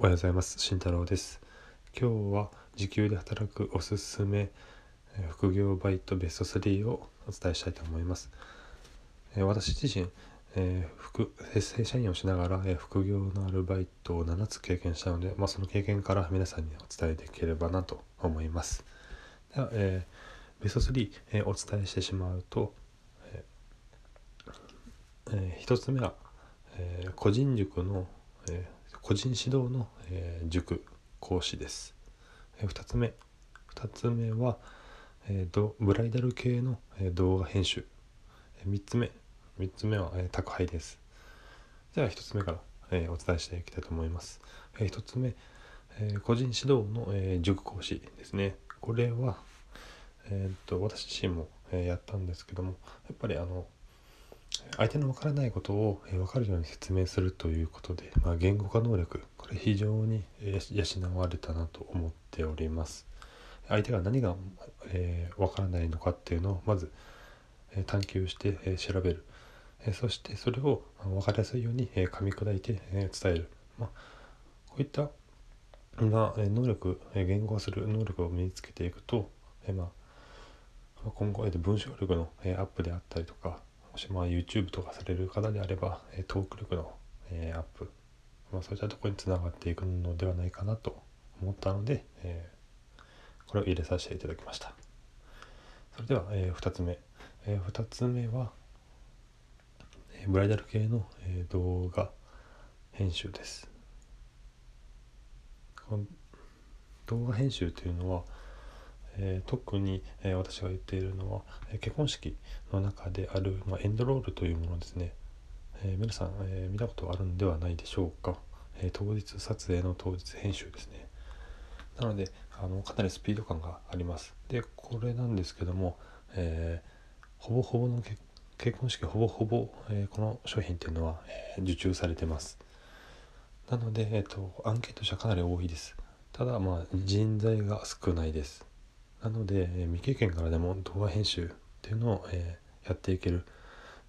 おはようございます。慎太郎です。今日は時給で働くおすすめ副業バイトベスト3をお伝えしたいと思います。私自身副正社員をしながら副業のアルバイトを7つ経験したので、まあ、その経験から皆さんにお伝えできればなと思います。では、え、ベスト3、え、お伝えしてしまうと、え、1つ目は、え、個人塾の、えー個人指導の、えー、塾講師です、えー、2つ目。2つ目は、えー、ブライダル系の、えー、動画編集、えー、3つ目。3つ目は、えー、宅配です。では1つ目から、えー、お伝えしていきたいと思います、えー、1つ目、えー、個人指導の、えー、塾講師ですね。これはえー、っと私自身も、えー、やったんですけどもやっぱりあの相手のわからないことを分かるように説明するということで、まあ、言語化能力これ非常に養われたなと思っております。相手が何が、えー、分からないのかっていうのをまず、え、探求して、え、調べる、え、そしてそれを分かりやすいように、え、噛み砕いて、え、伝える、まあ、こういったな能力、えー、言語化する能力を身につけていくと、えまあ、今後、えー、文章力の、えー、アップであったりとかもしまあ YouTube とかされる方であれば、えトーク力の、えアップ、まあ、そういったところにつながっていくのではないかなと思ったので、えこれを入れさせていただきました。それでは、え2つ目、え2つ目は、えブライダル系の、え動画編集です。動画編集というのは、えー、特に、えー、私が言っているのは、え結婚式の中である、まあ、エンドロールというものですね、え皆さん、え見たことあるんではないでしょうか、え当日撮影の当日編集ですね。なのであのかなりスピード感があります。でこれなんですけども、えほぼほぼの結婚式ほぼほぼ、えこの商品っていうのは、え受注されてます。なので、えーと、アンケート者かなり多いです。ただまあ人材が少ないです。なので、え未経験からでも動画編集っていうのを、えやっていける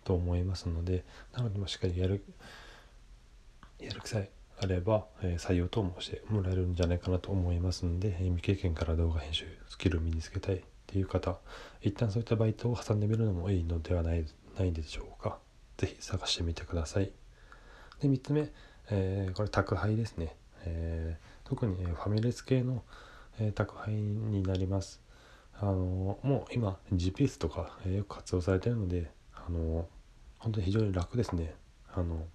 と思いますのでなので、しっかりやるやる気さえあれば、え採用等もしてもらえるんじゃないかなと思いますので、え未経験から動画編集スキルを身につけたいっていう方一旦そういったバイトを挟んでみるのもいいのではないないでしょうか。是非探してみてください。で3つ目、えー、これ宅配ですね、えー、特にファミレス系のえ宅配になります。あのもう今 GPS とか、えよく活用されてるのであの本当に非常に楽ですね。あの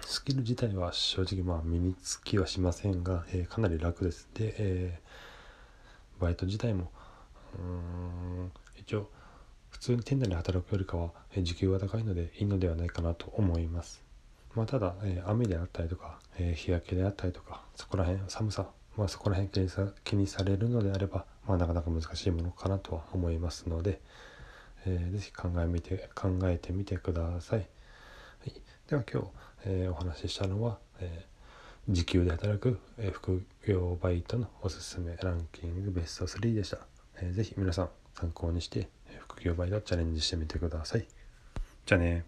スキル自体は正直まあ身につきはしませんが、えー、かなり楽です。で、え、バイト自体もうん一応普通に店内で働くよりかは、え、時給は高いのでいいのではないかなと思います。まあ、ただ、え雨であったりとか、え日焼けであったりとかそこら辺寒さまあ、そこら辺気にさ気にされるのであれば、まあ、なかなか難しいものかなとは思いますので、えー、ぜひ考えみて考えてみてください。はい、では今日、えー、お話ししたのは、えー、時給で働く、えー、副業バイトのおすすめランキングベスト3でした。えー、ぜひ皆さん参考にして、副業バイトチャレンジしてみてください。じゃあね